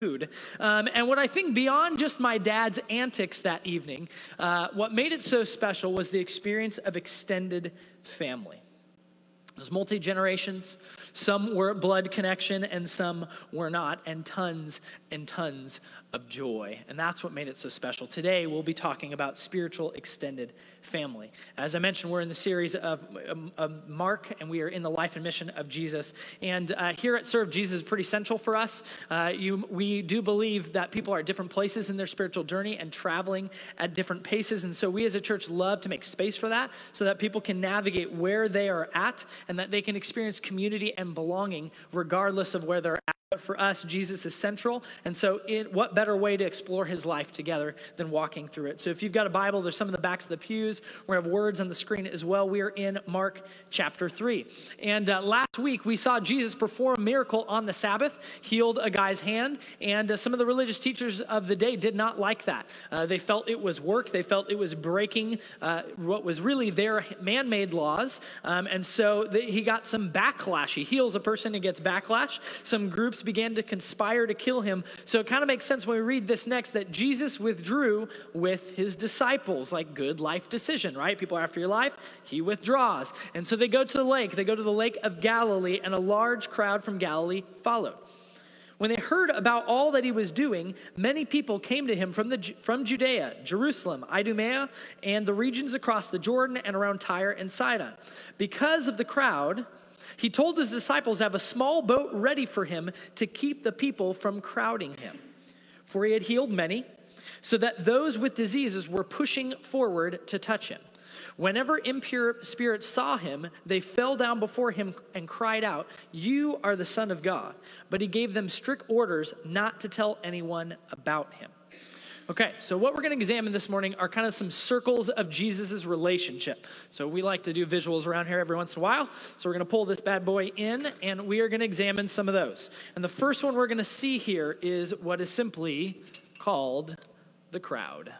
food. Um, and what I think beyond just my dad's antics that evening, uh, what made it so special was the experience of extended family. Was multi generations. Some were blood connection and some were not, and tons and tons of joy. And that's what made it so special. Today, we'll be talking about spiritual extended family. As I mentioned, we're in the series of, um, of Mark, and we are in the life and mission of Jesus. And uh, here at Serve, Jesus is pretty central for us. Uh, you, we do believe that people are at different places in their spiritual journey and traveling at different paces. And so we as a church love to make space for that so that people can navigate where they are at and that they can experience community and belonging regardless of where they're at. But for us, Jesus is central. And so, it, what better way to explore his life together than walking through it? So, if you've got a Bible, there's some of the backs of the pews. To have words on the screen as well. We are in Mark chapter 3. And uh, last week, we saw Jesus perform a miracle on the Sabbath, healed a guy's hand. And uh, some of the religious teachers of the day did not like that. Uh, they felt it was work, they felt it was breaking uh, what was really their man made laws. Um, and so, the, he got some backlash. He heals a person and gets backlash. Some groups began to conspire to kill him. So it kind of makes sense when we read this next that Jesus withdrew with his disciples, like good life decision, right? People after your life, he withdraws. And so they go to the lake. They go to the lake of Galilee, and a large crowd from Galilee followed. When they heard about all that he was doing, many people came to him from, the, from Judea, Jerusalem, Idumea, and the regions across the Jordan and around Tyre and Sidon. Because of the crowd, he told his disciples to have a small boat ready for him to keep the people from crowding him. For he had healed many, so that those with diseases were pushing forward to touch him. Whenever impure spirits saw him, they fell down before him and cried out, You are the Son of God. But he gave them strict orders not to tell anyone about him. Okay, so what we're going to examine this morning are kind of some circles of Jesus' relationship. So we like to do visuals around here every once in a while. So we're going to pull this bad boy in and we are going to examine some of those. And the first one we're going to see here is what is simply called the crowd.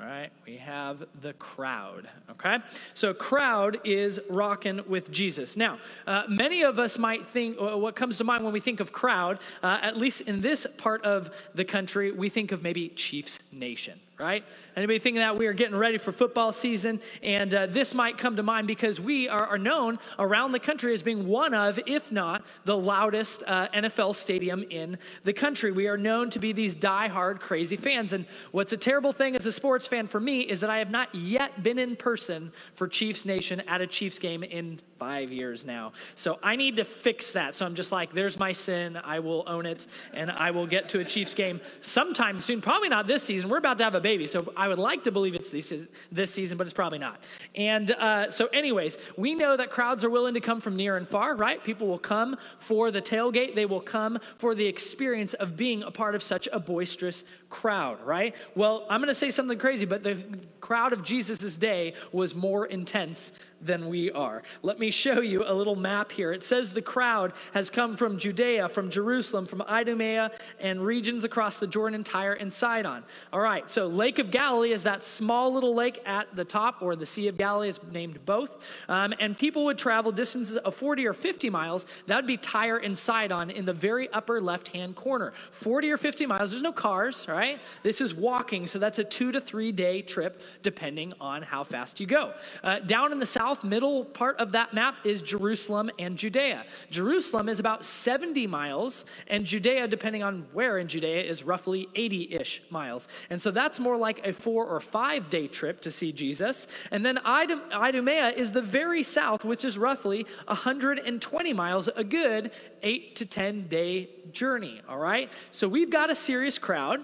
All right, we have the crowd. Okay, so crowd is rocking with Jesus. Now, uh, many of us might think uh, what comes to mind when we think of crowd, uh, at least in this part of the country, we think of maybe Chiefs Nation right? Anybody thinking that we are getting ready for football season? And uh, this might come to mind because we are, are, known around the country as being one of, if not the loudest uh, NFL stadium in the country. We are known to be these die-hard, crazy fans. And what's a terrible thing as a sports fan for me is that I have not yet been in person for Chiefs Nation at a Chiefs game in five years now. So I need to fix that. So I'm just like, there's my sin. I will own it and I will get to a Chiefs game sometime soon. Probably not this season. We're about to have a baby. So I would like to believe it's this, season, but it's probably not. And uh, so, anyways, we know that crowds are willing to come from near and far, right? People will come for the tailgate, they will come for the experience of being a part of such a boisterous crowd, right? Well, I'm going to say something crazy, but the crowd of Jesus' day was more intense than we are. Let me show you a little map here. It says the crowd has come from Judea, from Jerusalem, from Idumea, and regions across the Jordan, Tyre, and Sidon. All right, so Lake of Galilee is that small little lake at the top, or the Sea of Galilee is named both. Um, and people would travel distances of 40 or 50 miles. That would be Tyre and Sidon in the very upper left hand corner. 40 or 50 miles, there's no cars, right? This is walking, so that's a two to three day trip, depending on how fast you go. Uh, down in the south, south middle part of that map is Jerusalem and Judea. Jerusalem is about 70 miles, and Judea, depending on where in Judea, is roughly 80 ish miles. And so that's more like a four or five day trip to see Jesus. And then Idumea is the very south, which is roughly 120 miles, a good eight to 10 day journey. All right? So we've got a serious crowd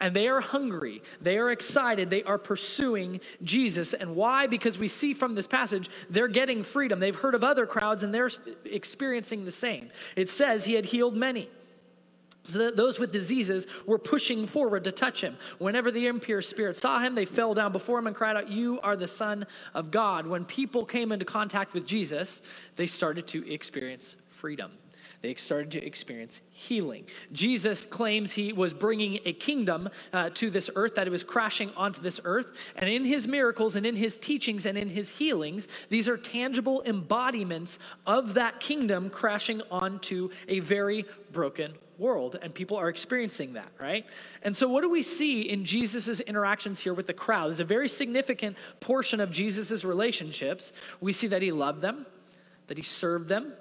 and they are hungry. They are excited. They are pursuing Jesus. And why? Because we see from this passage, they're getting freedom. They've heard of other crowds and they're experiencing the same. It says he had healed many. So those with diseases were pushing forward to touch him. Whenever the impure spirits saw him, they fell down before him and cried out, You are the Son of God. When people came into contact with Jesus, they started to experience freedom they started to experience healing. Jesus claims he was bringing a kingdom uh, to this earth, that it was crashing onto this earth. And in his miracles and in his teachings and in his healings, these are tangible embodiments of that kingdom crashing onto a very broken world, and people are experiencing that, right? And so, what do we see in Jesus' interactions here with the crowd? There's a very significant portion of Jesus' relationships. We see that he loved them, that he served them,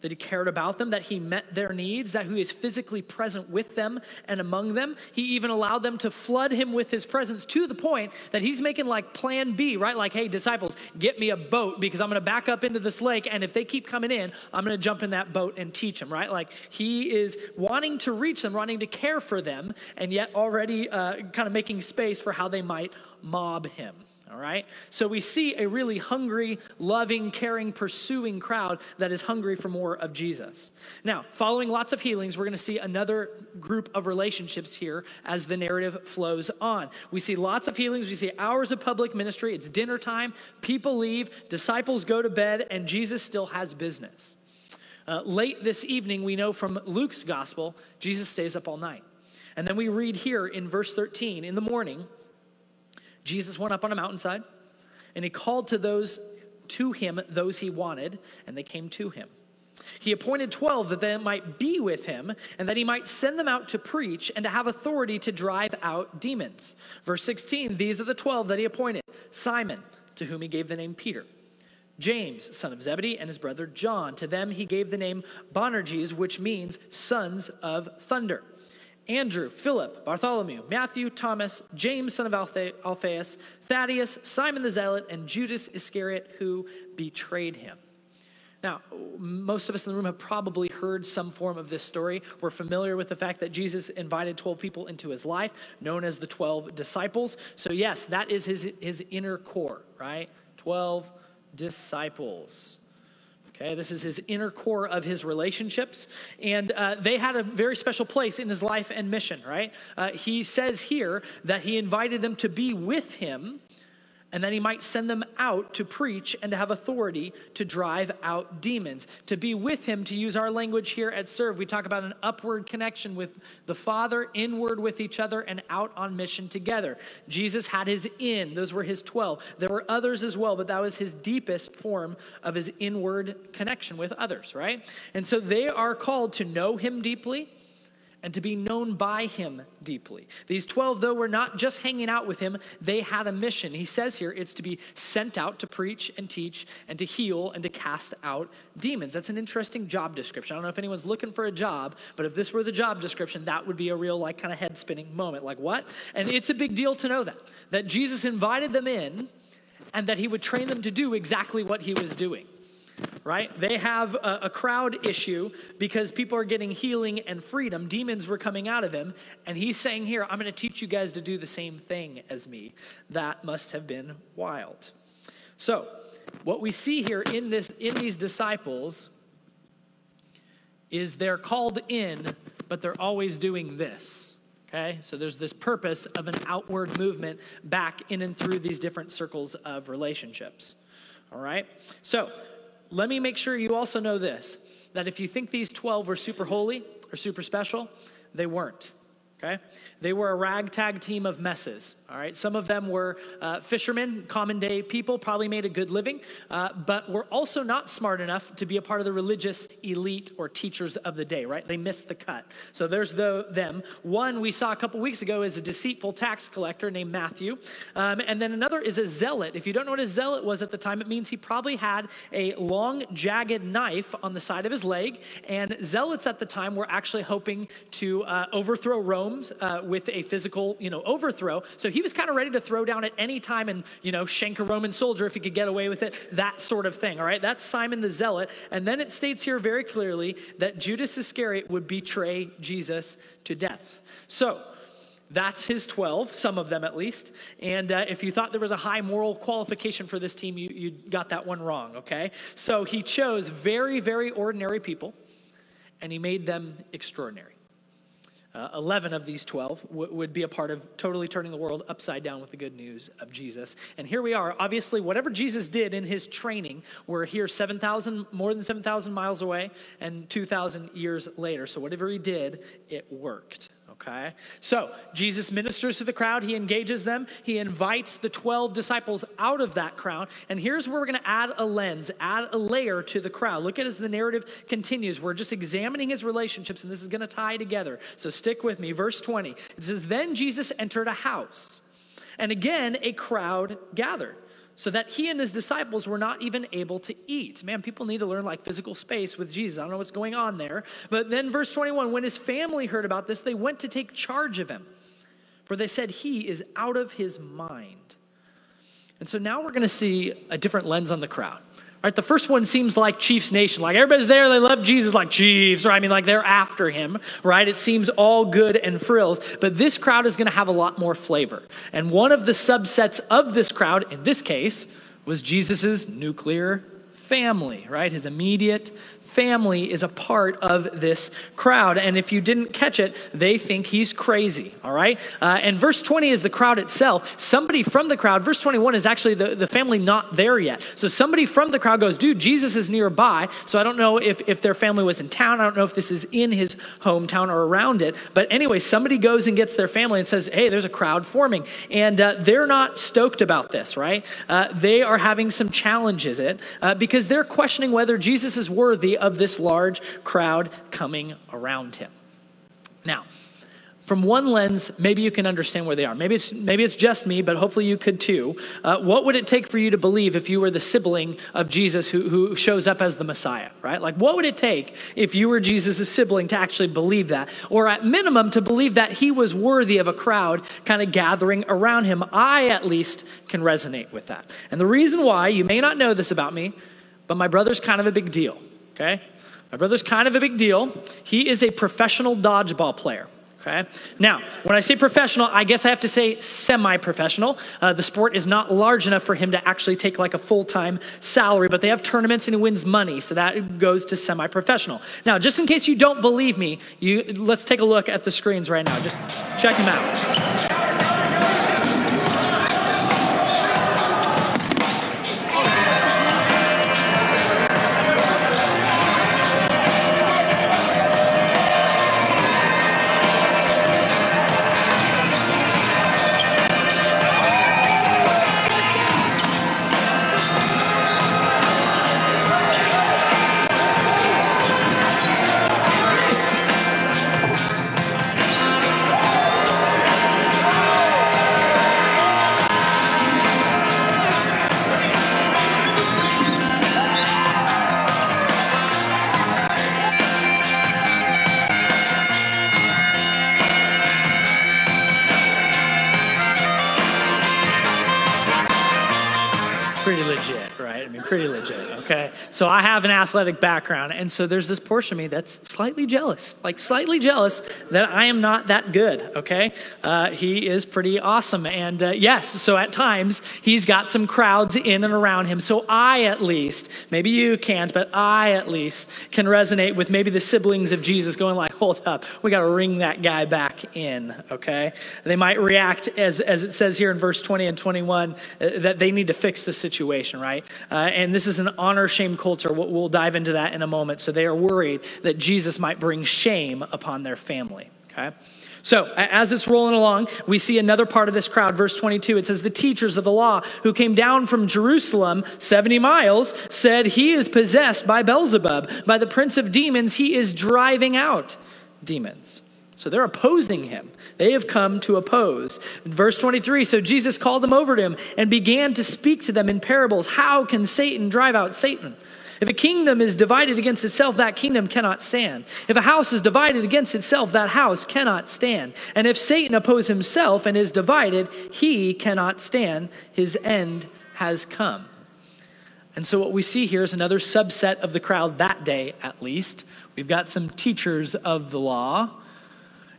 that he cared about them, that he met their needs, that he is physically present with them and among them. He even allowed them to flood him with his presence to the point that he's making like plan B, right? Like, hey, disciples, get me a boat because I'm going to back up into this lake. And if they keep coming in, I'm going to jump in that boat and teach them, right? Like, he is wanting to reach them, wanting to care for them, and yet already uh, kind of making space for how they might mob him all right? So we see a really hungry, loving, caring, pursuing crowd that is hungry for more of Jesus. Now, following lots of healings, we're going to see another group of relationships here as the narrative flows on. We see lots of healings, we see hours of public ministry, it's dinner time, people leave, disciples go to bed, and Jesus still has business. Uh, late this evening, we know from Luke's gospel, Jesus stays up all night. And then we read here in verse 13, in the morning, Jesus went up on a mountainside and he called to those to him those he wanted, and they came to him. He appointed 12 that they might be with him and that he might send them out to preach and to have authority to drive out demons. Verse 16 These are the 12 that he appointed Simon, to whom he gave the name Peter. James, son of Zebedee, and his brother John. To them he gave the name Boanerges, which means sons of thunder. Andrew, Philip, Bartholomew, Matthew, Thomas, James, son of Alphaeus, Thaddeus, Simon the Zealot, and Judas Iscariot, who betrayed him. Now, most of us in the room have probably heard some form of this story. We're familiar with the fact that Jesus invited 12 people into his life, known as the 12 disciples. So, yes, that is his, his inner core, right? 12 disciples. Okay, this is his inner core of his relationships. And uh, they had a very special place in his life and mission, right? Uh, he says here that he invited them to be with him and that he might send them out to preach and to have authority to drive out demons. To be with him, to use our language here at Serve, we talk about an upward connection with the Father, inward with each other, and out on mission together. Jesus had his in, those were his 12. There were others as well, but that was his deepest form of his inward connection with others, right? And so they are called to know him deeply and to be known by him deeply. These 12, though, were not just hanging out with him, they had a mission. He says here it's to be sent out to preach and teach and to heal and to cast out demons. That's an interesting job description. I don't know if anyone's looking for a job, but if this were the job description, that would be a real, like, kind of head spinning moment. Like, what? And it's a big deal to know that, that Jesus invited them in and that he would train them to do exactly what he was doing right? They have a, a, crowd issue because people are getting healing and freedom. Demons were coming out of him. And he's saying, Here, I'm going to teach you guys to do the same thing as me. That must have been wild. So, what we see here in, this, in these disciples is they're called in, but they're always doing this. Okay, so there's this purpose of an outward movement back in and through these different circles of relationships. All right, so let me make sure you also know this that if you think these 12 were super holy or super special, they weren't okay? They were a ragtag team of messes, all right? Some of them were uh, fishermen, common day people, probably made a good living, uh, but were also not smart enough to be a part of the religious elite or teachers of the day, right? They missed the cut. So there's the, them. One we saw a couple weeks ago is a deceitful tax collector named Matthew. Um, and then another is a zealot. If you don't know what a zealot was at the time, it means he probably had a long, jagged knife on the side of his leg. And zealots at the time were actually hoping to uh, overthrow Rome uh, with a physical, you know, overthrow. So he was kind of ready to throw down at any time and, you know, shank a Roman soldier if he could get away with it, that sort of thing. All right, that's Simon the Zealot. And then it states here very clearly that Judas Iscariot would betray Jesus to death. So, that's his 12, some of them at least. And uh, if you thought there was a high moral qualification for this team, you, you got that one wrong, okay? So he chose very, very ordinary people and he made them extraordinary. Uh, 11 of these 12 w- would be a part of totally turning the world upside down with the good news of Jesus. And here we are. Obviously, whatever Jesus did in his training, we're here 7,000, more than 7,000 miles away, and 2,000 years later. So whatever he did, it worked. Okay? So, Jesus ministers to the crowd, he engages them, he invites the 12 disciples out of that crowd. And here's where we're going to add a lens, add a layer to the crowd. Look at as the narrative continues. We're just examining his relationships, and this is going to tie together. So, stick with me. Verse 20 it says, Then Jesus entered a house, and again a crowd gathered so that he and his disciples were not even able to eat. Man, people need to learn like physical space with Jesus. I don't know what's going on there. But then, verse 21 when his family heard about this, they went to take charge of him, for they said, He is out of his mind. And so now we're going to see a different lens on the crowd. Right, the first one seems like Chiefs Nation. Like everybody's there, they love Jesus like Chiefs, right? I mean, like they're after him, right? It seems all good and frills. But this crowd is going to have a lot more flavor. And one of the subsets of this crowd, in this case, was Jesus's nuclear family, right? His immediate family is a part of this crowd. And if you didn't catch it, they think he's crazy, all right? Uh, and verse 20 is the crowd itself. Somebody from the crowd, verse 21 is actually the, the family not there yet. So somebody from the crowd goes, dude, Jesus is nearby. So I don't know if, if their family was in town. I don't know if this is in his hometown or around it. But anyway, somebody goes and gets their family and says, hey, there's a crowd forming. And uh, they're not stoked about this, right? Uh, they are having some challenges it uh, because they're questioning whether Jesus is worthy of this large crowd coming around him. Now, from one lens, maybe you can understand where they are. Maybe it's, maybe it's just me, but hopefully you could too. Uh, what would it take for you to believe if you were the sibling of Jesus who, who shows up as the Messiah, right? Like, what would it take if you were Jesus' sibling to actually believe that? Or at minimum, to believe that he was worthy of a crowd kind of gathering around him? I, at least, can resonate with that. And the reason why, you may not know this about me, but my brother's kind of a big deal okay? My brother's kind of a big deal. He is a professional dodgeball player. Okay. Now, when I say professional, I guess I have to say semi professional. Uh, the sport is not large enough for him to actually take like a full time salary, but they have tournaments and he wins money. So that goes to semi professional. Now, just in case you don't believe me, you, let's take a look at the screens right now. Just check them out. So I have athletic background. And so there's this portion of me that's slightly jealous, like slightly jealous that I am not that good, okay? Uh, he is pretty awesome. And uh, yes, so at times he's got some crowds in and around him. So I, at least, maybe you can't, but I, at least, can resonate with maybe the siblings of Jesus going like, hold up, we got to ring that guy back in, okay? They might react, as, as it says here in verse 20 and 21, uh, that they need to fix the situation, right? Uh, and this is an honor shame culture. We'll, we'll dive into that in a moment. So they are worried that Jesus might bring shame upon their family. Okay? So, as it's rolling along, we see another part of this crowd. Verse 22, it says, The teachers of the law who came down from Jerusalem 70 miles said, He is possessed by Beelzebub. By the prince of demons, he is driving out demons. So they're opposing him. They have come to oppose. Verse 23 So Jesus called them over to him and began to speak to them in parables. How can Satan drive out Satan? If a kingdom is divided against itself, that kingdom cannot stand. If a house is divided against itself, that house cannot stand. And if Satan oppose himself and is divided, he cannot stand. His end has come. And so, what we see here is another subset of the crowd that day, at least. We've got some teachers of the law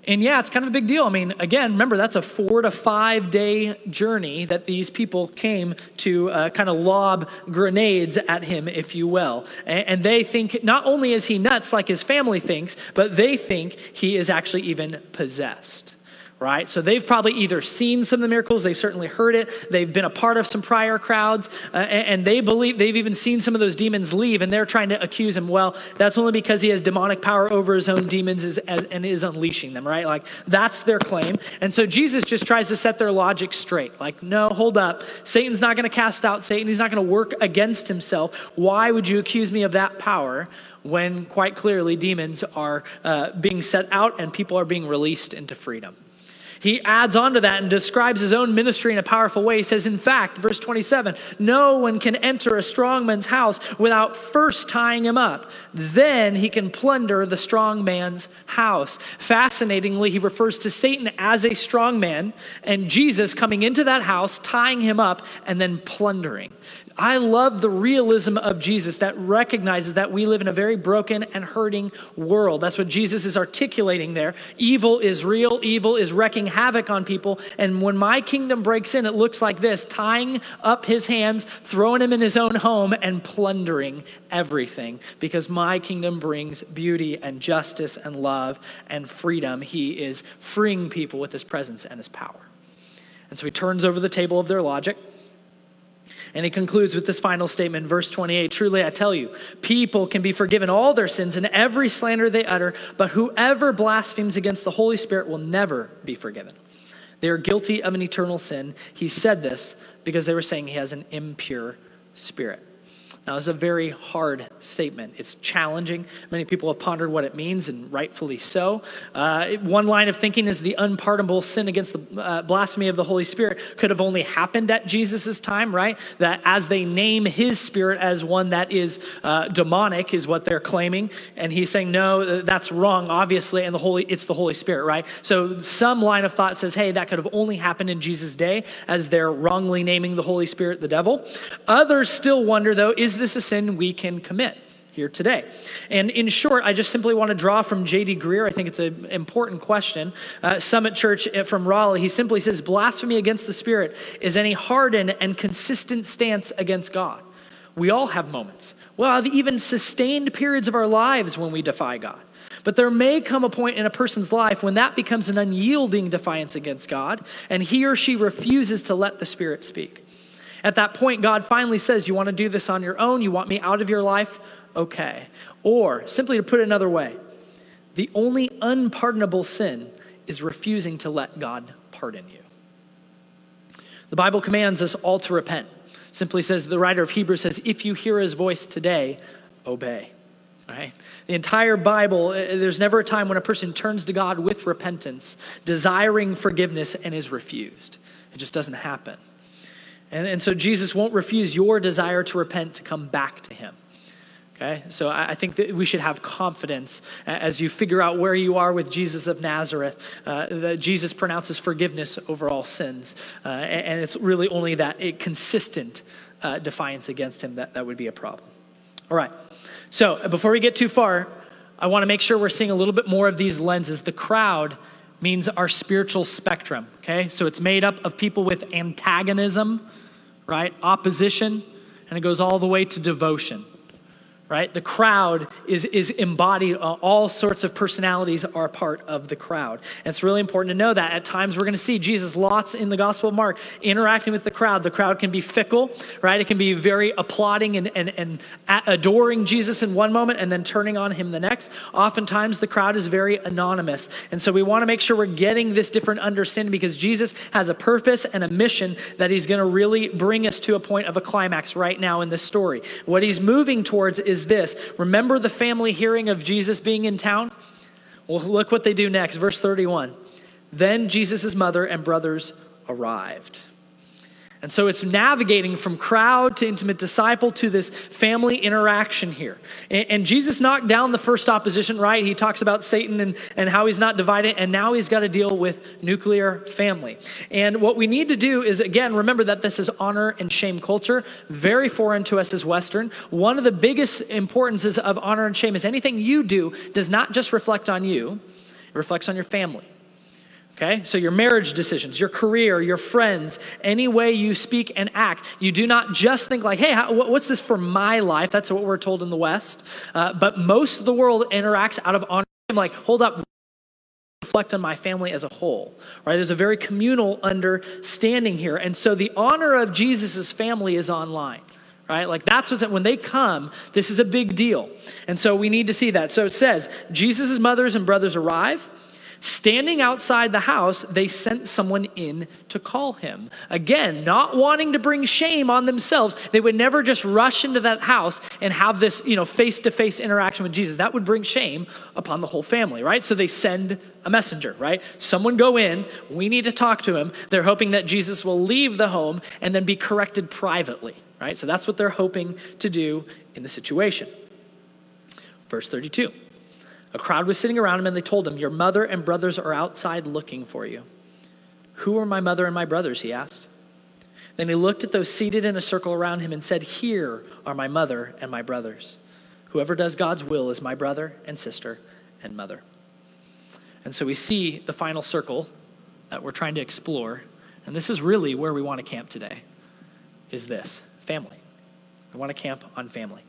and yeah, it's kind of a big deal. I mean, again, remember, that's a four to five day journey that these people came to uh, kind of lob grenades at him, if you will. And, and they think not only is he nuts like his family thinks, but they think he is actually even possessed right? So they've probably either seen some of the miracles, they've certainly heard it, they've been a part of some prior crowds, uh, and, they believe they've even seen some of those demons leave, and they're trying to accuse him. Well, that's only because he has demonic power over his own demons as, as, and is unleashing them, right? Like that's their claim. And so Jesus just tries to set their logic straight. Like, no, hold up. Satan's not going to cast out Satan, he's not going to work against himself. Why would you accuse me of that power? When quite clearly demons are uh, being set out and people are being released into freedom. He adds on to that and describes his own ministry in a powerful way. He says, in fact, verse 27, no one can enter a strong man's house without first tying him up. Then he can plunder the strong man's house. Fascinatingly, he refers to Satan as a strong man and Jesus coming into that house, tying him up, and then plundering. I love the realism of Jesus that recognizes that we live in a very broken and hurting world. That's what Jesus is articulating there. Evil is real, evil is wrecking havoc on people. And when my kingdom breaks in, it looks like this tying up his hands, throwing him in his own home, and plundering everything. Because my kingdom brings beauty and justice and love and freedom. He is freeing people with his presence and his power. And so he turns over the table of their logic. And he concludes with this final statement, verse 28 Truly I tell you, people can be forgiven all their sins and every slander they utter, but whoever blasphemes against the Holy Spirit will never be forgiven. They are guilty of an eternal sin. He said this because they were saying he has an impure spirit. Now, it's a very hard statement. It's challenging. Many people have pondered what it means, and rightfully so. Uh, one line of thinking is the unpardonable sin against the uh, blasphemy of the Holy Spirit could have only happened at Jesus' time, right? That as they name his spirit as one that is uh, demonic, is what they're claiming. And he's saying, no, that's wrong, obviously, and the Holy, it's the Holy Spirit, right? So some line of thought says, hey, that could have only happened in Jesus' day as they're wrongly naming the Holy Spirit the devil. Others still wonder, though, is this a sin we can commit? here today. And in short, I just simply want to draw from J.D. Greear. I think it's an important question. Uh, Summit Church uh, from Raleigh, he simply says, Blasphemy against the Spirit is any hardened and consistent stance against God. We all have moments. We'll have even sustained periods of our lives when we defy God. But there may come a point in a person's life when that becomes an unyielding defiance against God, and he or she refuses to let the Spirit speak. At that point, God finally says, You want to do this on your own? You want me out of your life? Okay. Or, simply to put it another way, the only unpardonable sin is refusing to let God pardon you. The Bible commands us all to repent. Simply says, the writer of Hebrews says, If you hear his voice today, obey. Right? The entire Bible, uh, there's never a time when a person turns to God with repentance, desiring forgiveness, and is refused. It just doesn't happen. And, and so Jesus won't refuse your desire to repent to come back to him. Okay, so I think that we should have confidence as you figure out where you are with Jesus of Nazareth, uh, that Jesus pronounces forgiveness over all sins. Uh, and it's really only that consistent uh, defiance against him that, that would be a problem. All right, so before we get too far, I want to make sure we're seeing a little bit more of these lenses. The crowd means our spiritual spectrum, okay? So it's made up of people with antagonism right? Opposition, and it goes all the way to devotion right? The crowd is, is embodied, uh, all sorts of personalities are part of the crowd. And it's really important to know that. At times, we're going to see Jesus lots in the Gospel of Mark interacting with the crowd. The crowd can be fickle, right? It can be very applauding and, and, and adoring Jesus in one moment and then turning on him the next. Oftentimes, the crowd is very anonymous. And so we want to make sure we're getting this different understanding because Jesus has a purpose and a mission that he's going to really bring us to a point of a climax right now in this story. What he's moving towards is is this Remember the family hearing of Jesus being in town? Well, look what they do next. Verse 31. Then Jesus' mother and brothers arrived. And so it's navigating from crowd to intimate disciple to this family interaction here. And, and, Jesus knocked down the first opposition, right? He talks about Satan and, and how he's not divided, and now he's got to deal with nuclear family. And what we need to do is, again, remember that this is honor and shame culture, very foreign to us as Western. One of the biggest importances of honor and shame is anything you do does not just reflect on you, it reflects on your family. Okay, so your marriage decisions, your career, your friends, any way you speak and act, you do not just think like, hey, how, what's this for my life? That's what we're told in the West. Uh, but most of the world interacts out of honor. I'm like, hold up, reflect on my family as a whole, right? There's a very communal understanding here. And so the honor of Jesus' family is online right? Like that's what's when they come, this is a big deal. And so we need to see that. So it says, Jesus' mothers and brothers arrive. Standing outside the house, they sent someone in to call him. Again, not wanting to bring shame on themselves, they would never just rush into that house and have this, you know, face-to-face interaction with Jesus. That would bring shame upon the whole family, right? So they send a messenger, right? Someone go in, we need to talk to him. They're hoping that Jesus will leave the home and then be corrected privately, right? So that's what they're hoping to do in the situation. Verse 32. A crowd was sitting around him, and they told him, Your mother and brothers are outside looking for you. Who are my mother and my brothers? He asked. Then he looked at those seated in a circle around him and said, Here are my mother and my brothers. Whoever does God's will is my brother and sister and mother. And so we see the final circle that we're trying to explore. And this is really where we want to camp today is this family. We want to camp on family.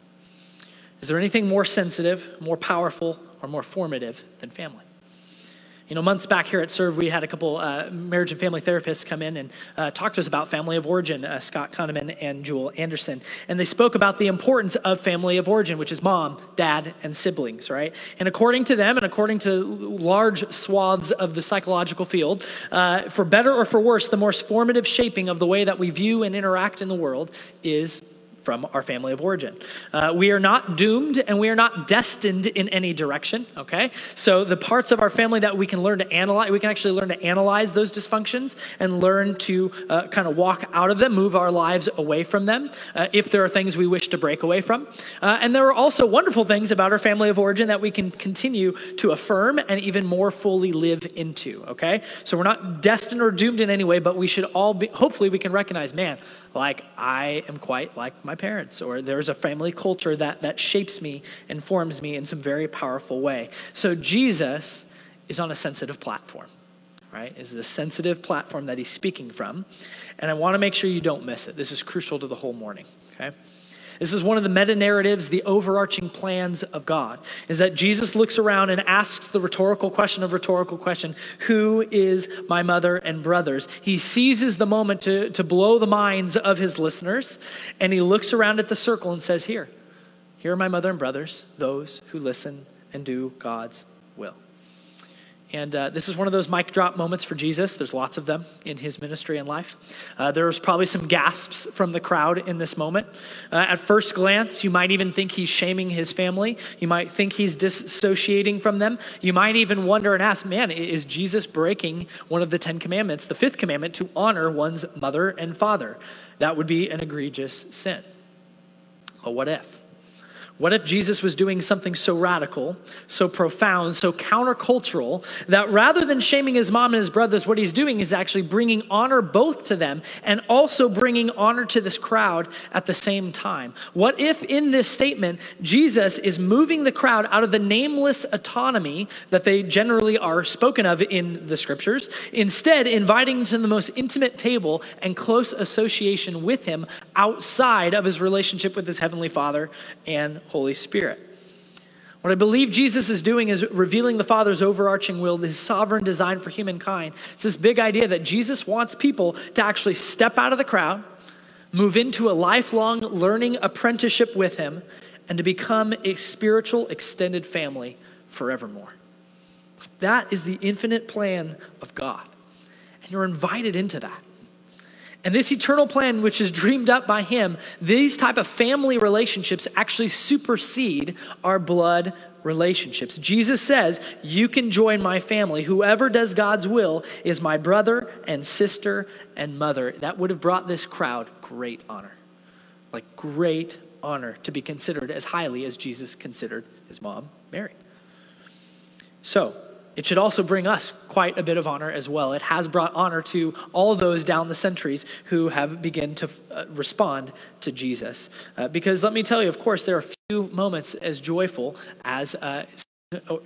Is there anything more sensitive, more powerful, or more formative than family. You know, months back here at Serve, we had a couple uh, marriage and family therapists come in and uh, talk to us about family of origin, uh, Scott Kahneman and Jewel Anderson. And they spoke about the importance of family of origin, which is mom, dad, and siblings, right? And according to them, and according to large swaths of the psychological field, uh, for better or for worse, the most formative shaping of the way that we view and interact in the world is from our family of origin. Uh, we are not doomed and we are not destined in any direction, okay? So the parts of our family that we can learn to analyze, we can actually learn to analyze those dysfunctions and learn to uh, kind of walk out of them, move our lives away from them uh, if there are things we wish to break away from. Uh, and there are also wonderful things about our family of origin that we can continue to affirm and even more fully live into, okay? So we're not destined or doomed in any way, but we should all be, hopefully, we can recognize, man, like I am quite like my parents, or there's a family culture that, that shapes me and forms me in some very powerful way. So Jesus is on a sensitive platform, right? Is a sensitive platform that he's speaking from. And I want to make sure you don't miss it. This is crucial to the whole morning, okay? This is one of the meta narratives, the overarching plans of God, is that Jesus looks around and asks the rhetorical question of rhetorical question Who is my mother and brothers? He seizes the moment to, to blow the minds of his listeners, and he looks around at the circle and says, Here, here are my mother and brothers, those who listen and do God's will. And uh, this is one of those mic drop moments for Jesus. There's lots of them in his ministry and life. Uh, there was probably some gasps from the crowd in this moment. Uh, at first glance, you might even think he's shaming his family. You might think he's dissociating from them. You might even wonder and ask, man, is Jesus breaking one of the Ten Commandments, the fifth commandment, to honor one's mother and father? That would be an egregious sin. But what if? What if Jesus was doing something so radical, so profound, so countercultural that rather than shaming his mom and his brothers, what he's doing is actually bringing honor both to them and also bringing honor to this crowd at the same time? What if in this statement, Jesus is moving the crowd out of the nameless autonomy that they generally are spoken of in the scriptures, instead, inviting them to the most intimate table and close association with him outside of his relationship with his heavenly Father and Holy Spirit. What I believe Jesus is doing is revealing the Father's overarching will, his sovereign design for humankind. It's this big idea that Jesus wants people to actually step out of the crowd, move into a lifelong learning apprenticeship with him, and to become a spiritual extended family forevermore. That is the infinite plan of God. And you're invited into that. And this eternal plan, which is dreamed up by him, these type of family relationships actually supersede our blood relationships. Jesus says, You can join my family. Whoever does God's will is my brother and sister and mother. That would have brought this crowd great honor. Like great honor to be considered as highly as Jesus considered his mom, Mary. So, it should also bring us quite a bit of honor as well. It has brought honor to all those down the centuries who have begun to uh, respond to Jesus. Uh, because let me tell you, of course, there are few moments as joyful as uh,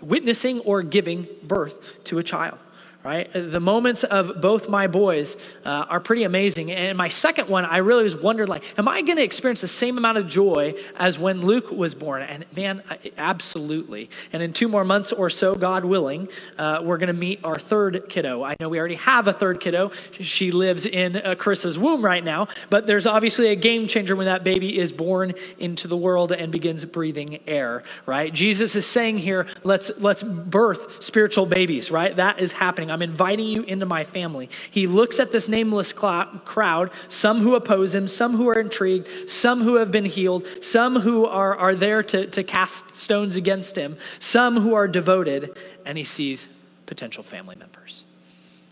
witnessing or giving birth to a child right? The moments of both my boys uh, are pretty amazing. And my second one, I really was wondering, like, am I going to experience the same amount of joy as when Luke was born? And man, absolutely. And in two more months or so, God willing, uh, we're going to meet our third kiddo. I know we already have a third kiddo. She lives in uh, Carissa's womb right now, but there's obviously a game changer when that baby is born into the world and begins breathing air, right? Jesus is saying here, let's let's birth spiritual babies, right? That is happening. I'm inviting you into my family. He looks at this nameless crowd, some who oppose him, some who are intrigued, some who have been healed, some who are, are there to, to cast stones against him, some who are devoted, and he sees potential family members.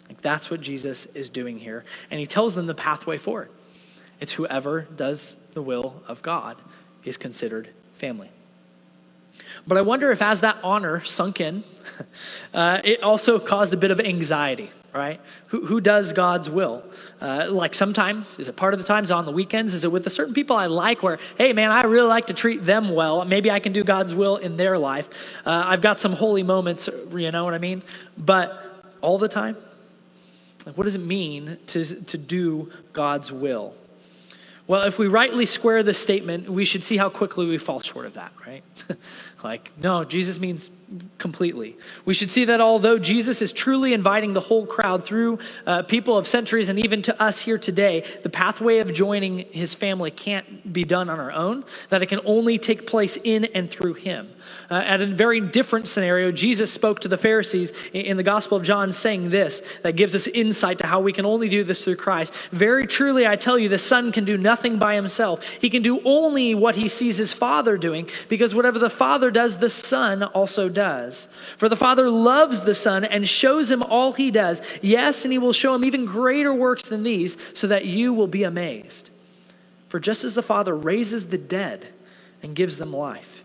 Like that's what Jesus is doing here. And he tells them the pathway forward. It's whoever does the will of God is considered family. But I wonder if, as that honor sunk in, uh, it also caused a bit of anxiety, right? Who, who does God's will? Uh, like sometimes, is it part of the times on the weekends? Is it with the certain people I like where, hey, man, I really like to treat them well. Maybe I can do God's will in their life. Uh, I've got some holy moments, you know what I mean? But all the time? Like, what does it mean to, to do God's will? Well, if we rightly square this statement, we should see how quickly we fall short of that, right? like, no, Jesus means completely. We should see that although Jesus is truly inviting the whole crowd through uh, people of centuries and even to us here today, the pathway of joining his family can't be done on our own, that it can only take place in and through him. Uh, at a very different scenario, Jesus spoke to the Pharisees in the Gospel of John saying this that gives us insight to how we can only do this through Christ. Very truly, I tell you, the Son can do nothing by himself. He can do only what he sees his Father doing, because whatever the Father does, the Son also does. For the Father loves the Son and shows him all he does. Yes, and he will show him even greater works than these, so that you will be amazed. For just as the Father raises the dead and gives them life,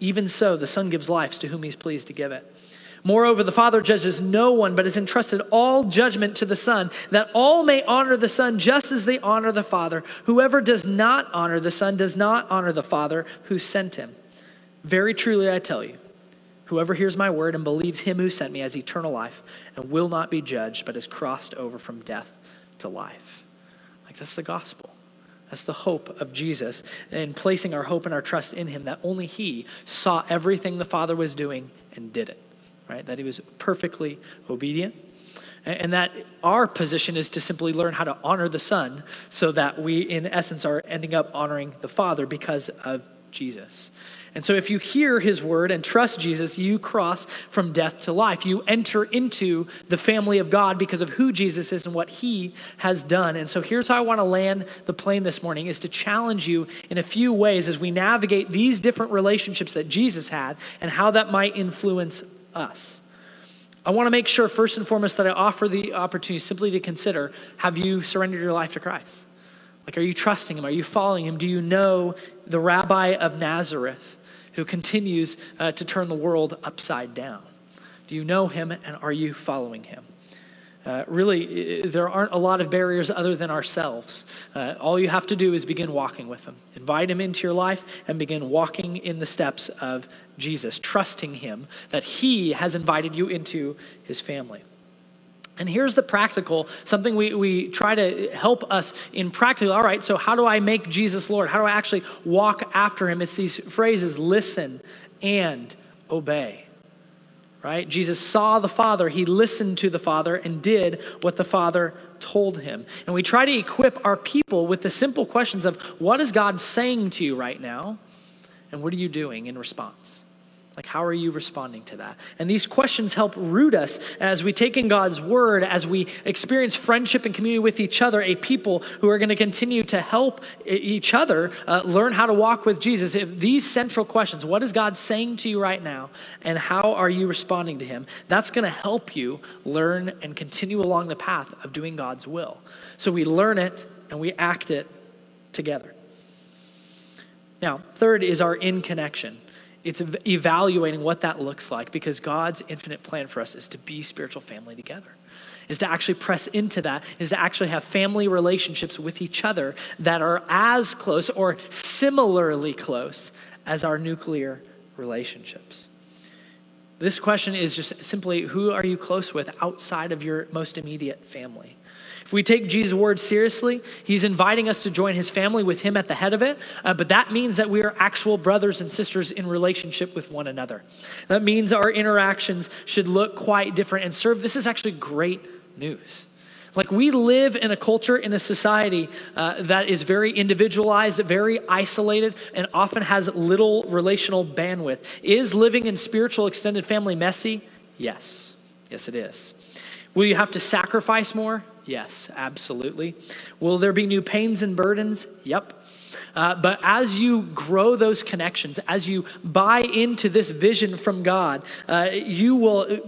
even so the Son gives life to whom he's pleased to give it. Moreover, the Father judges no one, but has entrusted all judgment to the Son, that all may honor the Son just as they honor the Father. Whoever does not honor the Son does not honor the Father who sent him. Very truly, I tell you, Whoever hears my word and believes him who sent me has eternal life and will not be judged, but is crossed over from death to life. Like that's the gospel. That's the hope of Jesus and placing our hope and our trust in him that only he saw everything the Father was doing and did it, right? That he was perfectly obedient. And that our position is to simply learn how to honor the Son so that we, in essence, are ending up honoring the Father because of Jesus. And so, if you hear his word and trust Jesus, you cross from death to life. You enter into the family of God because of who Jesus is and what he has done. And so, here's how I want to land the plane this morning is to challenge you in a few ways as we navigate these different relationships that Jesus had and how that might influence us. I want to make sure, first and foremost, that I offer the opportunity simply to consider have you surrendered your life to Christ? Like, are you trusting him? Are you following him? Do you know the rabbi of Nazareth? Who continues uh, to turn the world upside down? Do you know him and are you following him? Uh, really, there aren't a lot of barriers other than ourselves. Uh, all you have to do is begin walking with him. Invite him into your life and begin walking in the steps of Jesus, trusting him that he has invited you into his family. And here's the practical, something we, we try to help us in practical. All right, so how do I make Jesus Lord? How do I actually walk after him? It's these phrases listen and obey. Right? Jesus saw the Father, he listened to the Father, and did what the Father told him. And we try to equip our people with the simple questions of what is God saying to you right now? And what are you doing in response? Like, how are you responding to that? And these questions help root us as we take in God's word, as we experience friendship and community with each other, a people who are going to continue to help each other uh, learn how to walk with Jesus. If these central questions, what is God saying to you right now, and how are you responding to Him? That's going to help you learn and continue along the path of doing God's will. So we learn it and we act it together. Now, third is our in connection it's evaluating what that looks like because God's infinite plan for us is to be spiritual family together. Is to actually press into that, is to actually have family relationships with each other that are as close or similarly close as our nuclear relationships. This question is just simply who are you close with outside of your most immediate family? If we take Jesus' word seriously, he's inviting us to join his family with him at the head of it. Uh, but that means that we are actual brothers and sisters in relationship with one another. That means our interactions should look quite different and serve. This is actually great news. Like, we live in a culture, in a society uh, that is very individualized, very isolated, and often has little relational bandwidth. Is living in spiritual extended family messy? Yes. Yes, it is. Will you have to sacrifice more? Yes, absolutely. Will there be new pains and burdens? Yep. Uh, but as you grow those connections, as you buy into this vision from God, uh, you, will,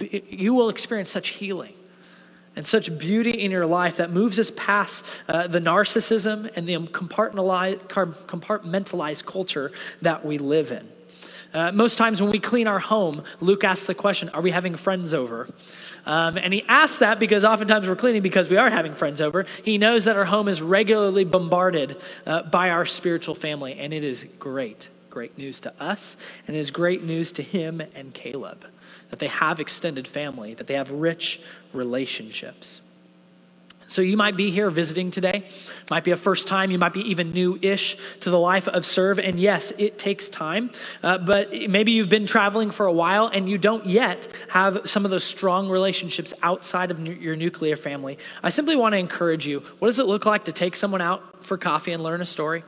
you will experience such healing and such beauty in your life that moves us past uh, the narcissism and the compartmentalized, compartmentalized culture that we live in. Uh, most times when we clean our home, Luke asks the question, Are we having friends over? Um, and he asks that because oftentimes we're cleaning because we are having friends over. He knows that our home is regularly bombarded uh, by our spiritual family, and it is great, great news to us, and it is great news to him and Caleb that they have extended family, that they have rich relationships. So you might be here visiting today, might be a first time, you might be even new ish to the life of serve. And yes, it takes time, uh, but maybe you've been traveling for a while and you don't yet have some of those strong relationships outside of your nuclear family. I simply want to encourage you what does it look like to take someone out for coffee and learn a story?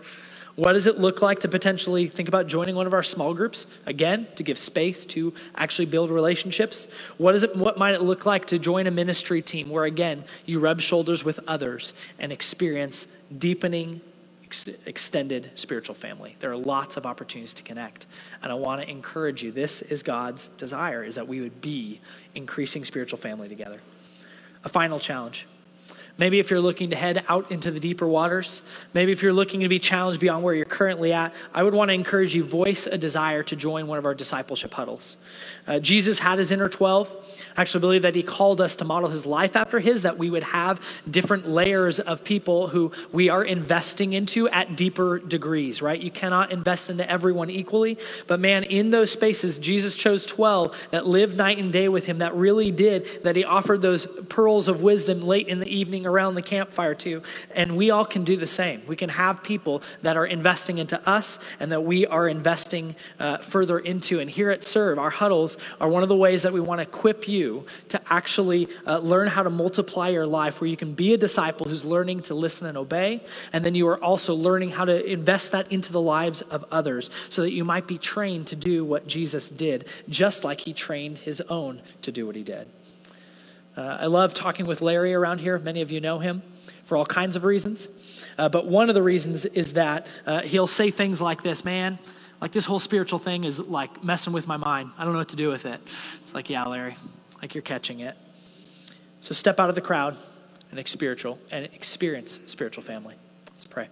What does it look like to potentially think about joining one of our small groups? Again, to give space to actually build relationships. What, is it, what might it look like to join a ministry team where, again, you rub shoulders with others and experience deepening, ex- extended spiritual family? There are lots of opportunities to connect. And I want to encourage you this is God's desire, is that we would be increasing spiritual family together. A final challenge Maybe if you're looking to head out into the deeper waters, maybe if you're looking to be challenged beyond where you're currently at, I would want to encourage you voice a desire to join one of our discipleship huddles. Uh, Jesus had his inner 12. I actually believe that he called us to model his life after his, that we would have different layers of people who we are investing into at deeper degrees, right? You cannot invest into everyone equally. But man, in those spaces, Jesus chose 12 that lived night and day with him, that really did, that he offered those pearls of wisdom late in the evening around the campfire too. And we all can do the same. We can have people that are investing into us and that we are investing uh, further into. And here at Serve, our huddles are one of the ways that we want to equip you to actually uh, learn how to multiply your life, where you can be a disciple who's learning to listen and obey. And then you are also learning how to invest that into the lives of others so that you might be trained to do what Jesus did, just like he trained his own to do what he did. Uh, I love talking with Larry around here. Many of you know him for all kinds of reasons. Uh, but one of the reasons is that uh, he'll say things like this man, like this whole spiritual thing is like messing with my mind. I don't know what to do with it. It's like, yeah, Larry, like you're catching it. So step out of the crowd and experience spiritual family. Let's pray.